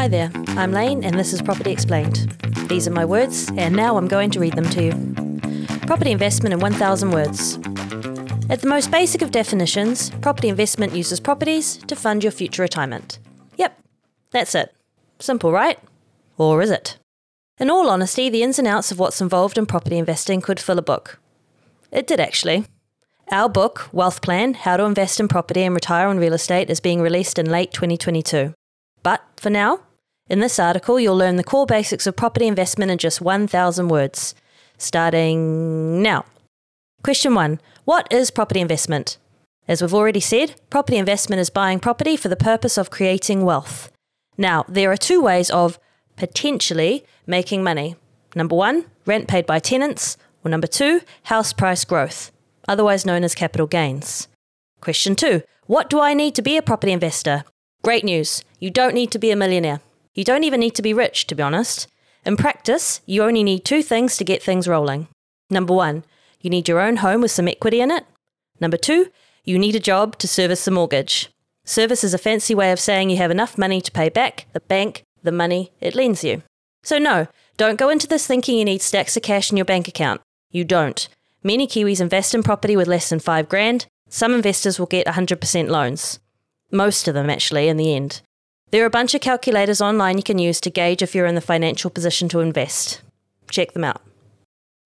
Hi there, I'm Lane, and this is Property Explained. These are my words, and now I'm going to read them to you. Property investment in 1,000 words. At the most basic of definitions, property investment uses properties to fund your future retirement. Yep, that's it. Simple, right? Or is it? In all honesty, the ins and outs of what's involved in property investing could fill a book. It did actually. Our book, Wealth Plan How to Invest in Property and Retire on Real Estate, is being released in late 2022. But for now, in this article, you'll learn the core basics of property investment in just 1,000 words, starting now. Question one What is property investment? As we've already said, property investment is buying property for the purpose of creating wealth. Now, there are two ways of potentially making money. Number one, rent paid by tenants, or number two, house price growth, otherwise known as capital gains. Question two What do I need to be a property investor? Great news you don't need to be a millionaire. You don't even need to be rich, to be honest. In practice, you only need two things to get things rolling. Number one, you need your own home with some equity in it. Number two, you need a job to service the mortgage. Service is a fancy way of saying you have enough money to pay back the bank the money it lends you. So, no, don't go into this thinking you need stacks of cash in your bank account. You don't. Many Kiwis invest in property with less than five grand. Some investors will get 100% loans. Most of them, actually, in the end. There are a bunch of calculators online you can use to gauge if you're in the financial position to invest. Check them out.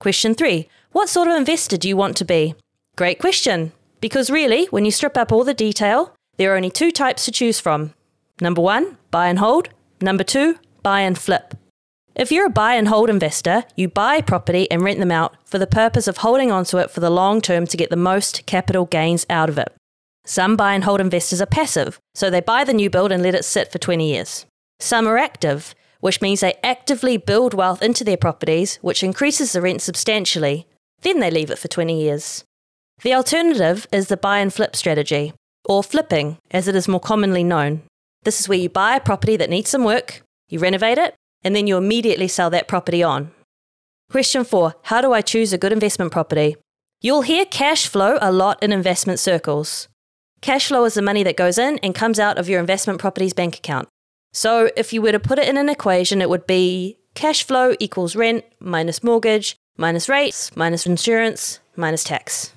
Question three What sort of investor do you want to be? Great question. Because really, when you strip up all the detail, there are only two types to choose from. Number one, buy and hold. Number two, buy and flip. If you're a buy and hold investor, you buy property and rent them out for the purpose of holding onto it for the long term to get the most capital gains out of it. Some buy and hold investors are passive, so they buy the new build and let it sit for 20 years. Some are active, which means they actively build wealth into their properties, which increases the rent substantially. Then they leave it for 20 years. The alternative is the buy and flip strategy, or flipping, as it is more commonly known. This is where you buy a property that needs some work, you renovate it, and then you immediately sell that property on. Question four How do I choose a good investment property? You'll hear cash flow a lot in investment circles. Cash flow is the money that goes in and comes out of your investment property's bank account. So if you were to put it in an equation, it would be cash flow equals rent minus mortgage minus rates minus insurance minus tax.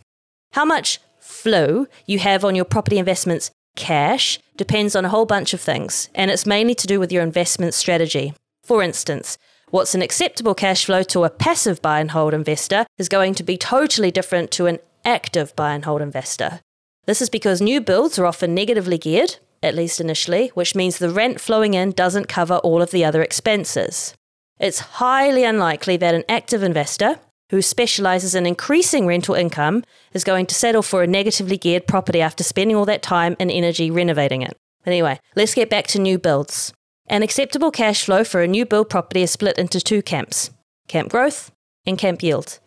How much flow you have on your property investments cash depends on a whole bunch of things, and it's mainly to do with your investment strategy. For instance, what's an acceptable cash flow to a passive buy and hold investor is going to be totally different to an active buy and hold investor. This is because new builds are often negatively geared, at least initially, which means the rent flowing in doesn't cover all of the other expenses. It's highly unlikely that an active investor who specializes in increasing rental income is going to settle for a negatively geared property after spending all that time and energy renovating it. But Anyway, let's get back to new builds. An acceptable cash flow for a new build property is split into two camps camp growth and camp yield.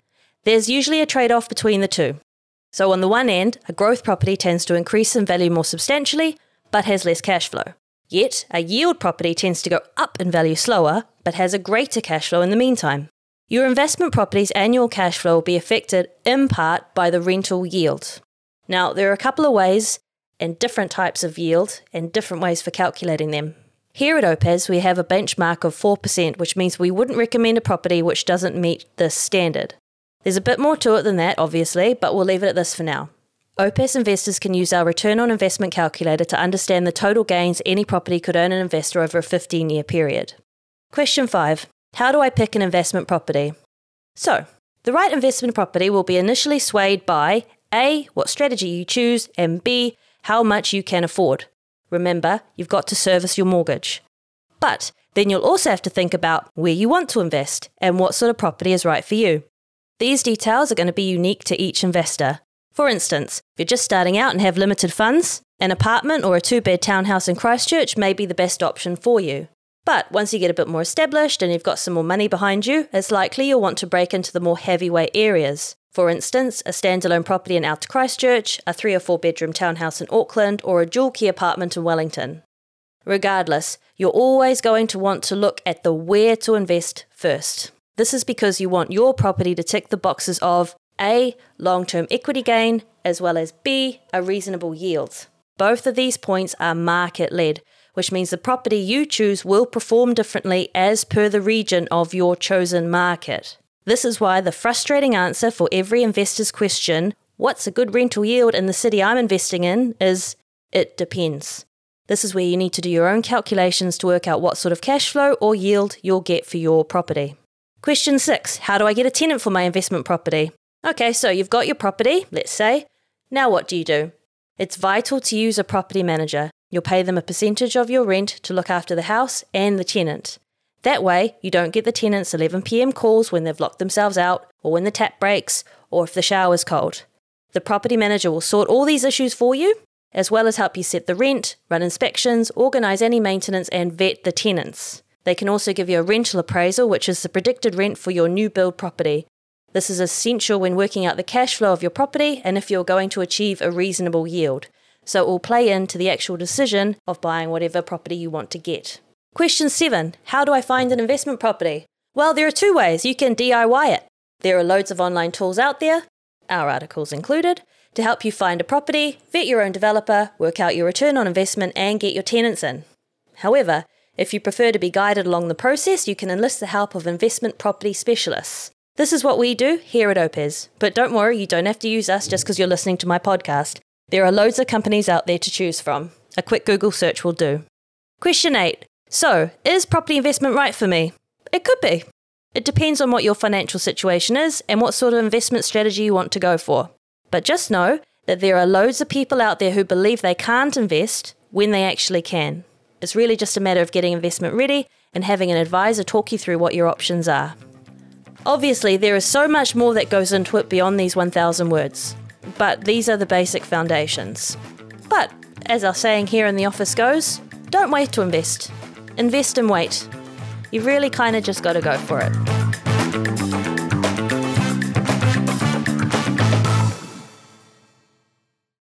There's usually a trade off between the two. So, on the one end, a growth property tends to increase in value more substantially, but has less cash flow. Yet, a yield property tends to go up in value slower, but has a greater cash flow in the meantime. Your investment property's annual cash flow will be affected in part by the rental yield. Now, there are a couple of ways and different types of yield and different ways for calculating them. Here at Opes, we have a benchmark of 4%, which means we wouldn't recommend a property which doesn't meet this standard. There's a bit more to it than that, obviously, but we'll leave it at this for now. Opes investors can use our return on investment calculator to understand the total gains any property could earn an investor over a 15 year period. Question 5 How do I pick an investment property? So, the right investment property will be initially swayed by A, what strategy you choose, and B, how much you can afford. Remember, you've got to service your mortgage. But then you'll also have to think about where you want to invest and what sort of property is right for you. These details are going to be unique to each investor. For instance, if you're just starting out and have limited funds, an apartment or a two bed townhouse in Christchurch may be the best option for you. But once you get a bit more established and you've got some more money behind you, it's likely you'll want to break into the more heavyweight areas. For instance, a standalone property in Outer Christchurch, a three or four bedroom townhouse in Auckland, or a dual key apartment in Wellington. Regardless, you're always going to want to look at the where to invest first. This is because you want your property to tick the boxes of A, long term equity gain, as well as B, a reasonable yield. Both of these points are market led, which means the property you choose will perform differently as per the region of your chosen market. This is why the frustrating answer for every investor's question, what's a good rental yield in the city I'm investing in, is it depends. This is where you need to do your own calculations to work out what sort of cash flow or yield you'll get for your property. Question six How do I get a tenant for my investment property? Okay, so you've got your property, let's say. Now what do you do? It's vital to use a property manager. You'll pay them a percentage of your rent to look after the house and the tenant. That way, you don't get the tenants 11 pm calls when they've locked themselves out, or when the tap breaks, or if the shower's cold. The property manager will sort all these issues for you, as well as help you set the rent, run inspections, organise any maintenance, and vet the tenants. They can also give you a rental appraisal, which is the predicted rent for your new build property. This is essential when working out the cash flow of your property and if you're going to achieve a reasonable yield. So it will play into the actual decision of buying whatever property you want to get. Question 7 How do I find an investment property? Well, there are two ways you can DIY it. There are loads of online tools out there, our articles included, to help you find a property, vet your own developer, work out your return on investment, and get your tenants in. However, if you prefer to be guided along the process, you can enlist the help of investment property specialists. This is what we do here at Opes. But don't worry, you don't have to use us just because you're listening to my podcast. There are loads of companies out there to choose from. A quick Google search will do. Question 8. So, is property investment right for me? It could be. It depends on what your financial situation is and what sort of investment strategy you want to go for. But just know that there are loads of people out there who believe they can't invest when they actually can. It's really just a matter of getting investment ready and having an advisor talk you through what your options are. Obviously, there is so much more that goes into it beyond these 1,000 words, but these are the basic foundations. But, as our saying here in the office goes, don't wait to invest. Invest and wait. You've really kind of just got to go for it.